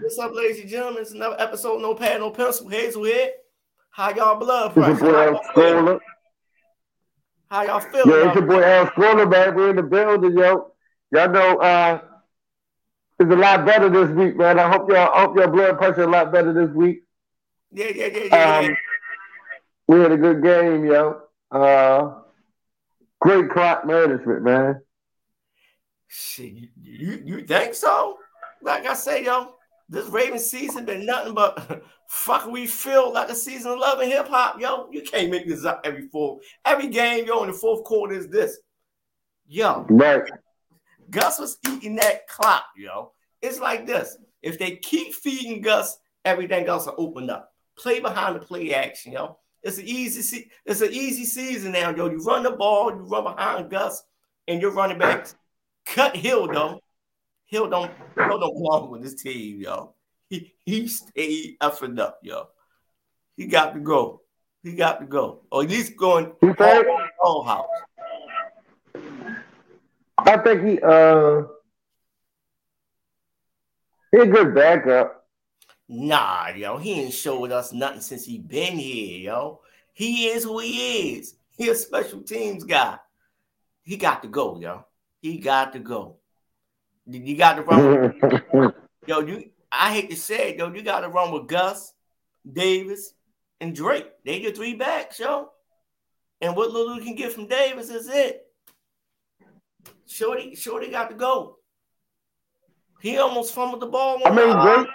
What's up, ladies and gentlemen? It's another episode, no pad, no pencil, Hazelhead. How y'all blood pressure? How y'all, feel? How y'all feeling? Yeah, it's your boy Al Scholar, man. We're in the building, yo. Y'all know uh it's a lot better this week, man. I hope y'all I hope your blood pressure a lot better this week. Yeah, yeah, yeah, yeah. Um, yeah. We had a good game, yo. Uh great clock management, man. Shit, you, you, you think so? Like I say, yo, this Ravens season been nothing but fuck we feel like a season of love and hip hop, yo. You can't make this up every fourth. Every game, yo, in the fourth quarter is this. Yo. Right. Gus was eating that clock, yo. It's like this. If they keep feeding Gus, everything else will open up. Play behind the play action, yo. It's an easy se- it's an easy season now, yo. You run the ball, you run behind Gus, and your running backs cut Hill though. Hill don't Hill don't belong with this team, yo. He he stayed effing up, yo. He got to go. He got to go. Or at least going all house. I think he uh he a good backup. Nah, yo, he ain't showed us nothing since he been here, yo. He is who he is. He a special teams guy. He got to go, yo. He got to go. You got to run. With, yo, you. I hate to say it, yo. You got to run with Gus, Davis, and Drake. They get three backs, yo. And what little you can get from Davis is it. Shorty, Shorty got to go. He almost fumbled the ball. I mean, Drake.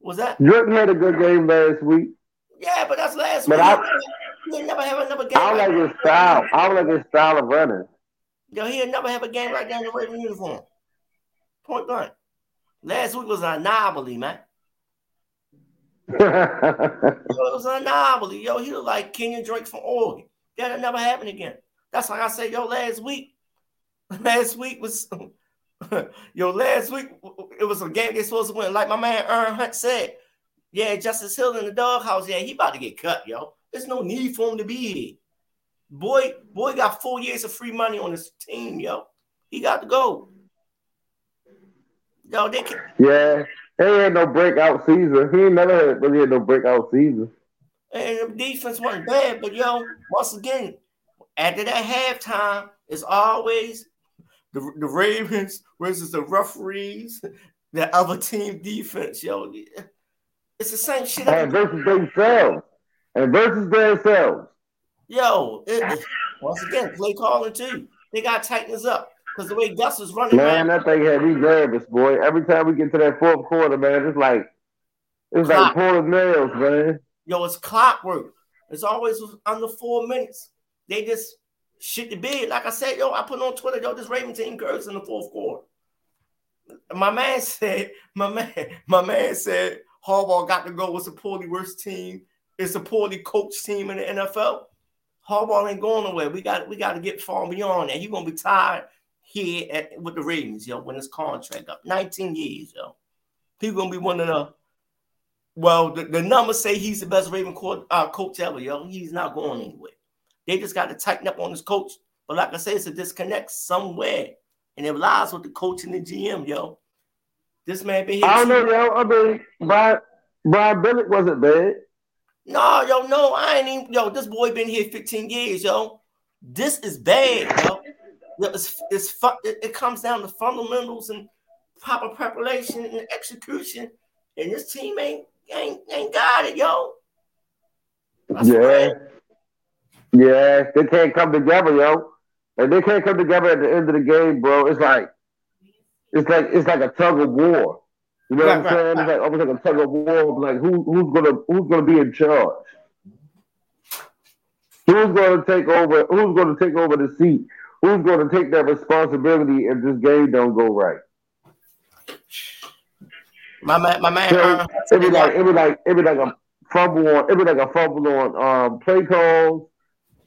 Was that? Drake had a good game last week. Yeah, but that's last but week. I, he never have another game. I like his style. I like his style of running. Yo, he'll never have a game like that in the Raven uniform. Point blank. Last week was an anomaly, man. yo, it was an anomaly. Yo, he looked like Kenyan Drake from Oregon. That'll never happen again. That's like I said, yo, last week. Last week was yo, last week it was a game they supposed to win. Like my man Aaron Hunt said, yeah, Justice Hill in the doghouse. Yeah, he about to get cut, yo. There's no need for him to be here. Boy, boy got four years of free money on his team, yo. He got to go. Yo, they can Yeah, he ain't no breakout season. He ain't never had really had no breakout season. And the defense wasn't bad, but yo, once again, after that halftime, it's always the, the Ravens versus the referees, the other team defense, yo. It's the same shit. And versus themselves. And versus themselves. Yo, it, once again, play calling too. They got to tighten this up because the way Gus was running. Man, around, that thing had me nervous, boy. Every time we get to that fourth quarter, man, it's like it's clock. like pulling nails, man. Yo, it's clockwork. It's always under four minutes. They just shit the bed. Like I said, yo, I put on Twitter, yo, this Raven team curves in the fourth quarter. My man said, my man, my man said Harbaugh got to go with a poorly worst team. It's a poorly coached team in the NFL. Harbaugh ain't going nowhere. We got we got to get far beyond that. He's gonna be tired here at, with the Ravens, yo, when his contract up. 19 years, yo. He's gonna be one of the well, the, the numbers say he's the best Raven coach, uh, coach ever, yo. He's not going anywhere. They just got to tighten up on his coach. But like I said, it's a disconnect somewhere. And it lies with the coach and the GM, yo. This man been here. I don't know, yo. I mean, Brian, Brian Billick wasn't bad. No, yo, no, I ain't even, yo, this boy been here 15 years, yo. This is bad, yo. It's, it's it, it comes down to fundamentals and proper preparation and execution, and this team ain't ain't ain't got it, yo. That's yeah, yeah, they can't come together, yo. And they can't come together at the end of the game, bro. It's like it's like it's like a tug of war. You know right, what I'm saying? Right. It's like almost like a tug of war. Like who who's gonna who's gonna be in charge? Who's gonna take over? Who's gonna take over the seat? Who's gonna take that responsibility if this game don't go right? My man, my man. So it'd be like it'd be like it'd be like a fumble on it'd be like a fumble on um, play calls.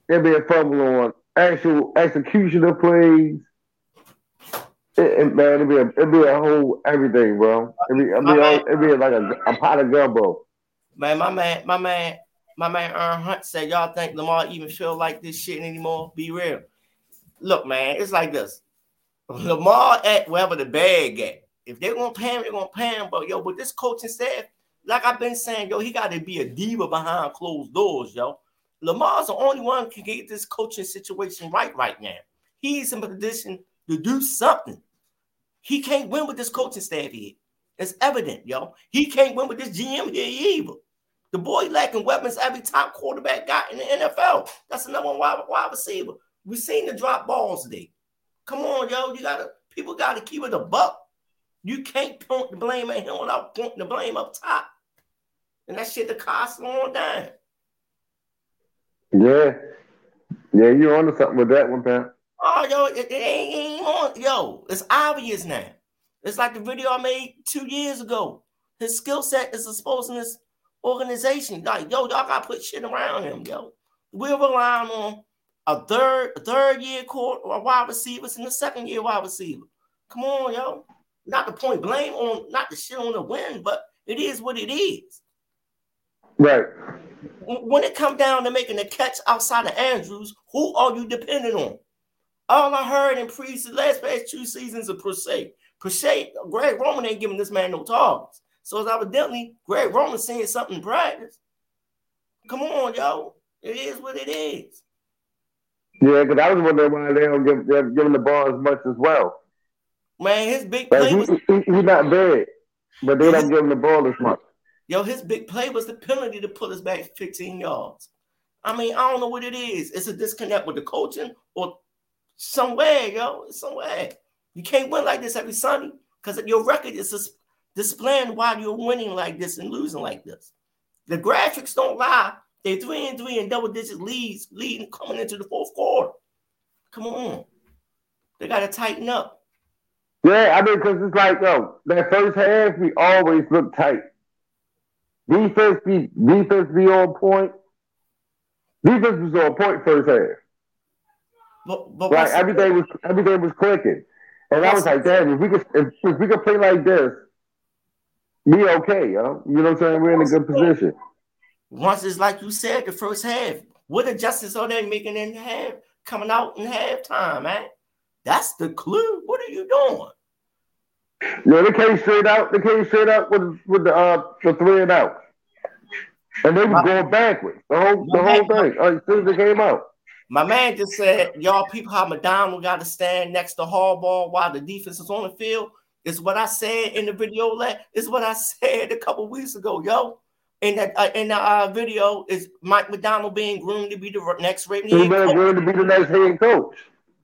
It'd be a fumble on actual execution of plays. It, it, man, it'd be a it'd be a whole everything, bro. It'd be, it'd be, all, it'd be like a, a pot of gumbo. Man, my man, my man, my man Aaron Hunt said, "Y'all think Lamar even feel like this shit anymore? Be real. Look, man, it's like this. Lamar at wherever the bag at. if they're gonna pay him, they're gonna pay him. But yo, with this coaching staff, like I've been saying, yo, he got to be a diva behind closed doors, yo. Lamar's the only one can get this coaching situation right right now. He's in a position to do something. He can't win with this coaching staff here. It's evident, yo. He can't win with this GM here either. The boy lacking weapons every top quarterback got in the NFL. That's the number one wide, wide receiver. We seen the drop balls today. Come on, yo. You gotta people gotta keep it a buck. You can't point the blame at him without pointing the blame up top. And that shit the cost on down. Yeah. Yeah, you're onto something with that one, Pat. Oh, yo, it, it ain't, it ain't on. Yo, it's obvious now. It's like the video I made two years ago. His skill set is exposed in this organization. Like, yo, y'all gotta put shit around him, yo. We're relying on a third, a third year court or wide receivers and a second year wide receiver. Come on, yo. Not to point blame on, not the shit on the win, but it is what it is. Right. When it come down to making a catch outside of Andrews, who are you depending on? All I heard in pre the last past two seasons of Prochet. Prochet, Greg Roman ain't giving this man no targets. So it's evidently Greg Roman saying something in practice. Come on, yo. It is what it is. Yeah, because I was wondering why they don't give they're giving the ball as much as well. Man, his big play like, was he, he, he's not bad, but they don't give him the ball as much. Yo, his big play was the penalty to put us back 15 yards. I mean, I don't know what it is. It's a disconnect with the coaching or somewhere, yo, somewhere. You can't win like this every Sunday because your record is displaying why you're winning like this and losing like this. The graphics don't lie. They're three and three and double digit leads, leading coming into the fourth quarter. Come on. They got to tighten up. Yeah, I mean, because it's like, yo, that first half, we always look tight. Defense be defense be on point. Defense was on point first half. But, but right, everything was everything was clicking, and I was like, "Damn, if we could if, if we could play like this, be okay, yo. You know what I'm saying? We're in a good position." Once it's like you said, the first half, what adjustments are they making in half, coming out in halftime, man? That's the clue. What are you doing? Yeah, they came straight out. They came straight out with with the uh the three and out, and they were going backwards the whole the whole thing uh, as soon as they came out. My man just said, "Y'all people, how Macdonald got to stand next to Harbaugh while the defense is on the field." Is what I said in the video. It's what I said a couple weeks ago, yo. In that uh, in the uh, video is Mike Macdonald being groomed to be the next rating. He's groomed to be the next head coach.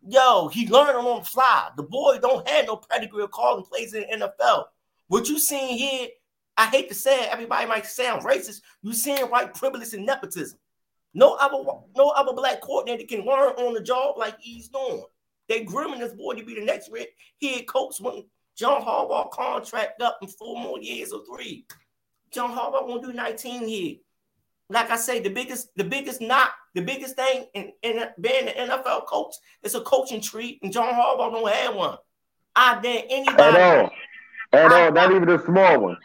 Yo, he learned on the fly. The boy don't have no pedigree of calling plays in the NFL. What you seeing here, I hate to say it, everybody might sound racist. You seeing white privilege and nepotism. No other no other black coordinator can learn on the job like he's doing. They grooming this boy to be the next head coach when John Harbaugh contract up in four more years or three. John Harbaugh won't do 19 here like I say, the biggest, the biggest not the biggest thing in, in being an NFL coach is a coaching tree, and John Harbaugh don't have one. I dare anybody at all, at I, all, not even a small one.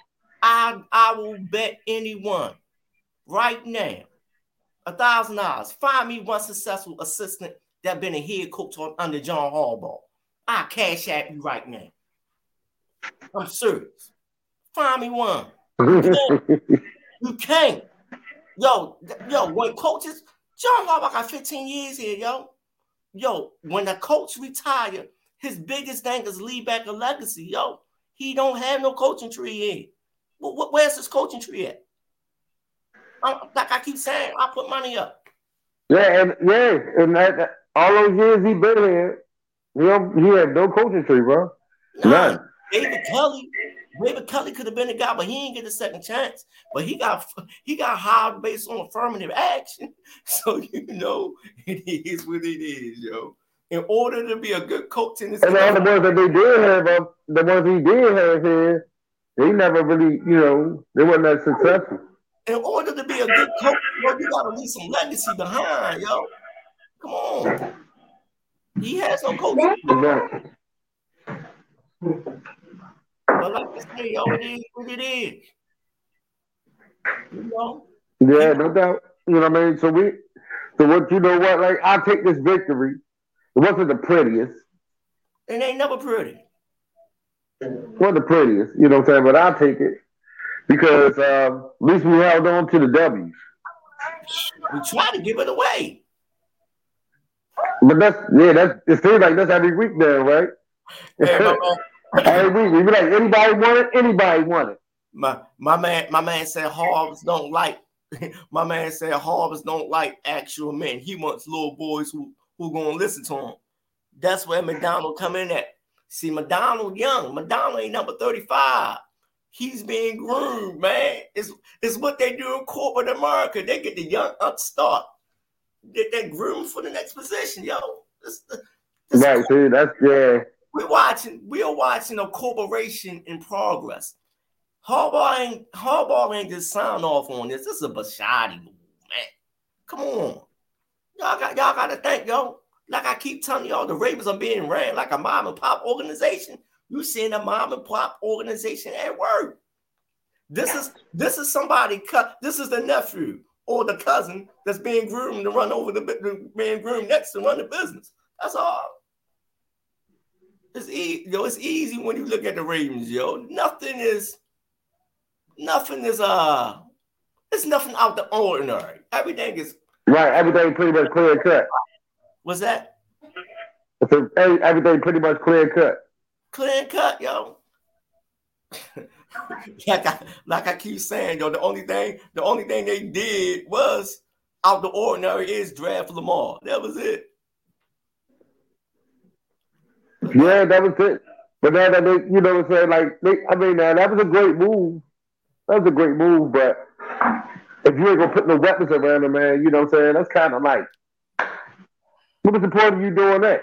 I I will bet anyone right now a thousand dollars. Find me one successful assistant that been a head coach on, under John Harbaugh. I cash at you right now. I'm serious. Find me one. You can't. you can't. Yo, yo, when coaches, John Harbaugh got 15 years here, yo. Yo, when the coach retire, his biggest thing is leave back a legacy, yo. He don't have no coaching tree here. Where's his coaching tree at? I'm, like I keep saying, I put money up. Yeah, and yeah, and that, all those years he been here, you know, he had no coaching tree, bro. Nah, None. David Kelly, David Culley could have been the guy, but he didn't get a second chance. But he got he got hired based on affirmative action. So you know it is what it is, yo. In order to be a good coach in this, and all the ones that they did have, uh, the ones he did have here, they never really, you know, they weren't that successful. In order to be a good coach, well, you gotta leave some legacy behind, yo. Come on. He has no coaching. But like I say, yo, it is what it is. You know? Yeah, no doubt. You know what I mean? So we so what you know what? Like i take this victory. It wasn't the prettiest. It ain't never pretty. Wasn't the prettiest, you know what I'm saying? But I'll take it because um, at least we held on to the W's. We try to give it away. But that's yeah, that's it seems like that's every week now, right? Hey, every week we be like anybody want it, anybody want it. My my man, my man said Hobbs don't like. my man said Hobbs don't like actual men. He wants little boys who who gonna listen to him. That's where Macdonald come in at. See, Macdonald young. Macdonald ain't number 35. He's being groomed, man. It's, it's what they do in corporate America. They get the young upstart. Get that groom for the next position, yo. This, this right, see, that's yeah. We're watching, we're watching a corporation in progress. Harbaugh ain't Harbaugh ain't just sign off on this. This is a Bisciotti move, man. Come on. Y'all got y'all gotta think, yo. Like I keep telling y'all, the Ravens are being ran like a mom and pop organization. You seeing a mom and pop organization at work. This is this is somebody cut. This is the nephew or the cousin that's being groomed to run over the being groomed next to run the business. That's all. It's easy, yo. It's easy when you look at the Ravens, yo. Nothing is, nothing is uh, it's nothing out the ordinary. Everything is right. Everything pretty much clear cut. What's that? So everything pretty much clear cut. Clear cut, yo. like I like I keep saying, yo, the only thing, the only thing they did was out the ordinary is draft Lamar. That was it. Yeah, that was it. But now that they, you know what I'm saying, like they, I mean, now that was a great move. That was a great move, but if you ain't gonna put no weapons around them, man, you know what I'm saying, that's kind of like what was the point of you doing that?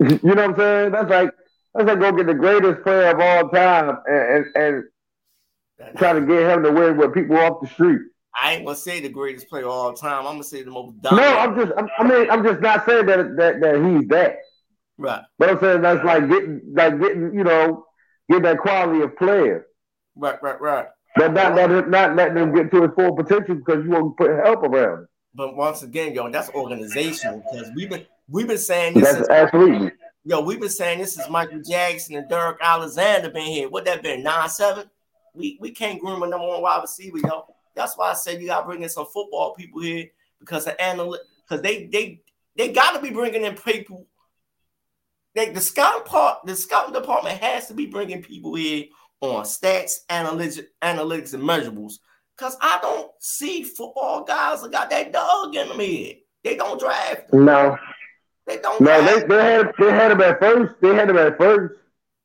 you know what I'm saying? That's like that's like go get the greatest player of all time and and, and try to get him to win with people off the street. I ain't gonna say the greatest player of all time. I'm gonna say the most dominant. No, I'm just I'm, I mean I'm just not saying that that that he's that. Right. But I'm saying that's like getting like getting you know get that quality of player. Right, right, right. But not not not letting them get to his full potential because you won't put help around. But once again, yo, that's organizational because we've been we've been saying this. That's is, absolutely. Yo, we've been saying this is Michael Jackson and Derek Alexander been here. What that been nine seven? We we can't groom a number one wide receiver, yo. That's why I said you got to bring in some football people here because the analyst because they they they got to be bringing in people. The scouting part, the scouting department has to be bringing people in on stats, analytics, analytics, and measurables Cause I don't see football guys that got that dog in them head. They don't draft. No. They don't. No, they, they had they had him at first. They had him at first.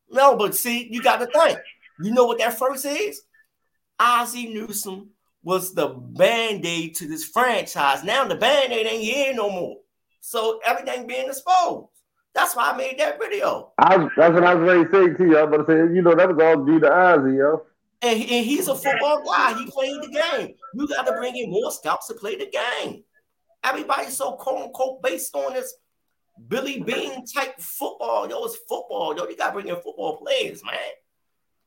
No, but see, you got to think. You know what that first is? Ozzie Newsome was the band-aid to this franchise. Now the band-aid ain't here no more. So everything being exposed. That's why I made that video. I, that's what I was ready to say to you. I was about to say, you know, that was all due to Ozzie, yo. And, and he's a football guy. He played the game. You got to bring in more scouts to play the game. Everybody's so quote unquote based on this Billy Beane type football. Yo, it's football. Yo, you got to bring in football players, man.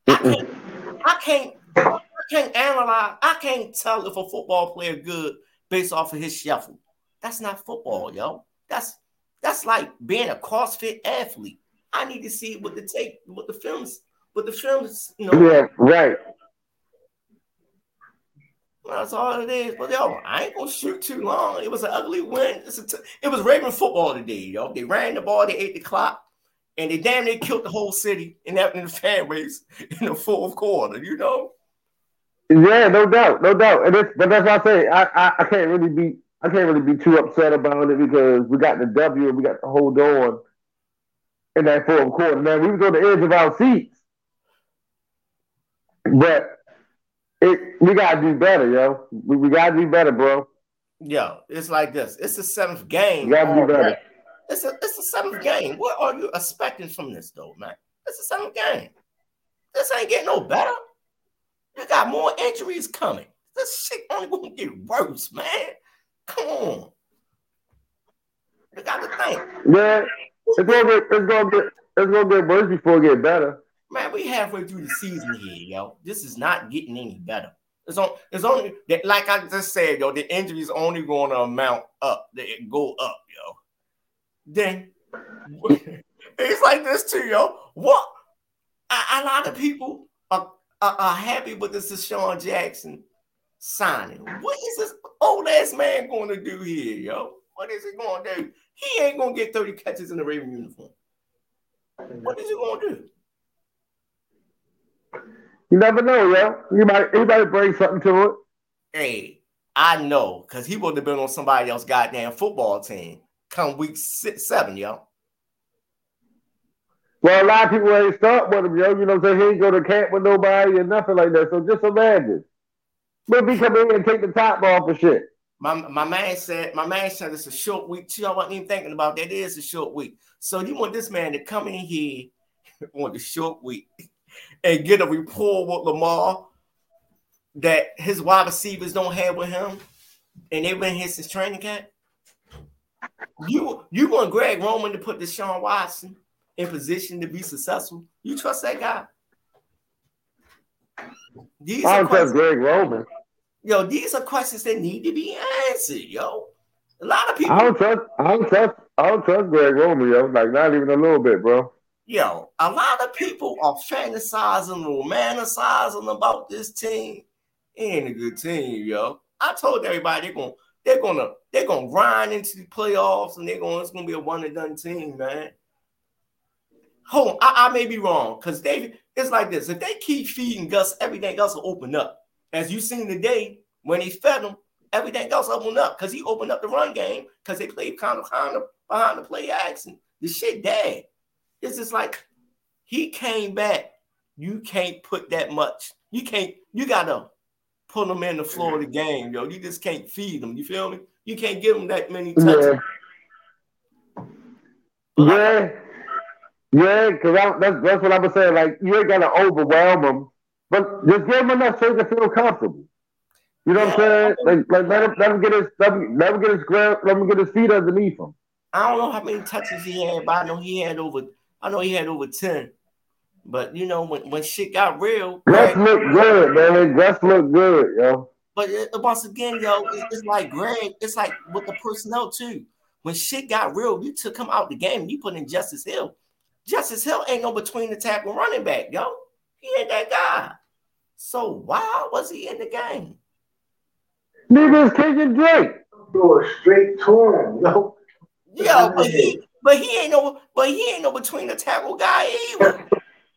I can't, I can't, I can't analyze. I can't tell if a football player good based off of his shuffle. That's not football, yo. That's that's like being a CrossFit athlete. I need to see what the tape, what the films but the film's, you know. Yeah, right. That's all it is. But yo, I ain't gonna shoot too long. It was an ugly win. it was Raven football today, yo. They ran the ball, they ate the clock, and they damn near killed the whole city in that in the fan base in the fourth quarter, you know? Yeah, no doubt, no doubt. And but that's why I say I, I, I can't really be I can't really be too upset about it because we got the W and we got to hold on in that fourth quarter. Now we was on the edge of our seats but it we gotta do better, yo. We, we gotta do better, bro. Yo, it's like this. It's the seventh game. We gotta do oh, better. It's a it's the seventh game. What are you expecting from this though, man? It's the seventh game. This ain't getting no better. You got more injuries coming. This shit only gonna get worse, man. Come on. You got to think. Yeah, it's gonna get it's gonna get it's gonna get worse before it get better. Man, we halfway through the season here, yo. This is not getting any better. It's on. It's only like I just said, yo. The injuries only going to amount up. They go up, yo. Then it's like this too, yo. What? a, a lot of people are, are, are happy with this DeSean Jackson signing. What is this old ass man going to do here, yo? What is he going to do? He ain't going to get 30 catches in the Raven uniform. What is he going to do? You never know, yo. You might, you might bring something to it. Hey, I know, because he would have been on somebody else's goddamn football team come week six, seven, yo. Well, a lot of people ain't start with him, yo. You know what I'm saying? He ain't go to camp with nobody and nothing like that. So just imagine. Maybe he come in and take the top off and shit. My, my man said, my man said it's a short week too. I wasn't even thinking about that. It is a short week. So you want this man to come in here on the short week and get a report with Lamar that his wide receivers don't have with him, and they've been here since training camp. You you want Greg Roman to put Deshaun Watson in position to be successful? You trust that guy? These I don't trust Greg Roman. Yo, these are questions that need to be answered, yo. A lot of people. I don't trust. I don't trust. I don't trust Greg Roman, yo. Like not even a little bit, bro. Yo, a lot of people are fantasizing, romanticizing about this team. It ain't a good team, yo. I told everybody they're gonna they're gonna they're gonna grind into the playoffs and they're gonna it's gonna be a one and done team, man. Hold on, I, I may be wrong because they it's like this. If they keep feeding Gus, everything else will open up. As you seen today when he fed him, everything else opened up because he opened up the run game because they played kind of kind of behind the play action. The shit dead. It's just like he came back. You can't put that much. You can't. You gotta put them in the floor of the game, yo. You just can't feed them. You feel me? You can't give them that many touches. Yeah. Yeah. Yeah, because that's, that's what I was saying. Like, you ain't going to overwhelm them, but just give him enough so he can feel comfortable. You know what I'm saying? Like, like let him let him get his let him, let him get his grab, let him get his feet underneath him. I don't know how many touches he had, but I know he had over. I know he had over ten. But you know, when, when shit got real, Gus look good, man. Gus look good, yo. But uh, it, once again, yo, it's, it's like Greg. It's like with the personnel too. When shit got real, you took him out the game. You put in Justice Hill. Justice Hill ain't no between the tackle running back, yo. He ain't that guy. So why was he in the game? Niggas taking Drake. Go straight to him, yo. Yeah, but he, but he ain't no, but he ain't no between the tackle guy either.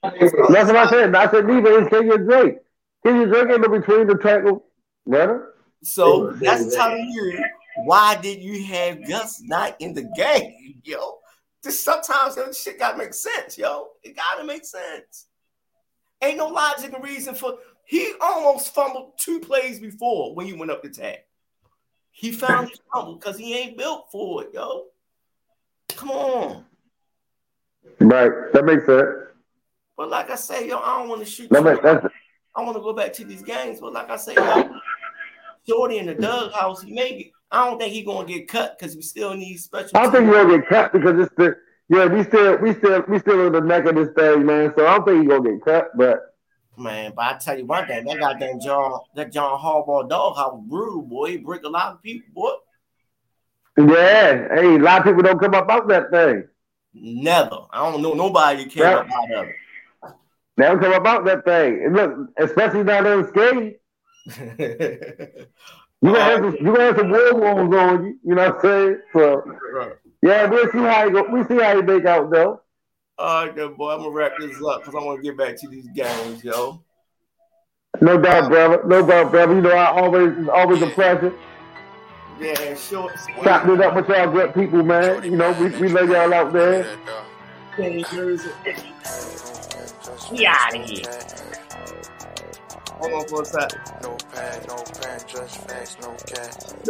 That's what I said. I said neither is Kenyan Drake. Kenyan Drake in between the tackle runner. So that's telling you why did you have Gus not in the game, yo? Just sometimes that shit gotta make sense, yo. It gotta make sense. Ain't no logic and reason for he almost fumbled two plays before when he went up the tag. He found his fumble because he ain't built for it, yo. Come on. Right. That makes sense. But like I say, yo, I don't want to shoot. No, I want to go back to these games. But like I say, yo, Shorty in the Doug house, he may get, I don't think he's gonna get cut because we still need special. I think gonna get cut because it's the yeah, we still we still we still in the neck of this thing, man. So I don't think he's gonna get cut, but man, but I tell you one thing, that goddamn John that John Harbaugh doghouse brutal, boy. He break a lot of people, boy. Yeah, hey, a lot of people don't come up out that thing. Never. I don't know nobody came yeah. up out of it. Don't come about that thing. And look, especially down there in skating. you gonna have oh, some, you gonna have some war wounds on you. You know what I'm saying? So yeah, we'll see how you go. We see how you make out though. All right, then, boy. I'm gonna wrap this up because I want to get back to these games, yo. No doubt, brother. No doubt, brother. You know, I always it's always a pleasure. Yeah, sure. Chopping it up with y'all good people, man. You know, we, we lay y'all out there. We out of here. Hold on for a sec. No pad, no pen, just facts, no cat.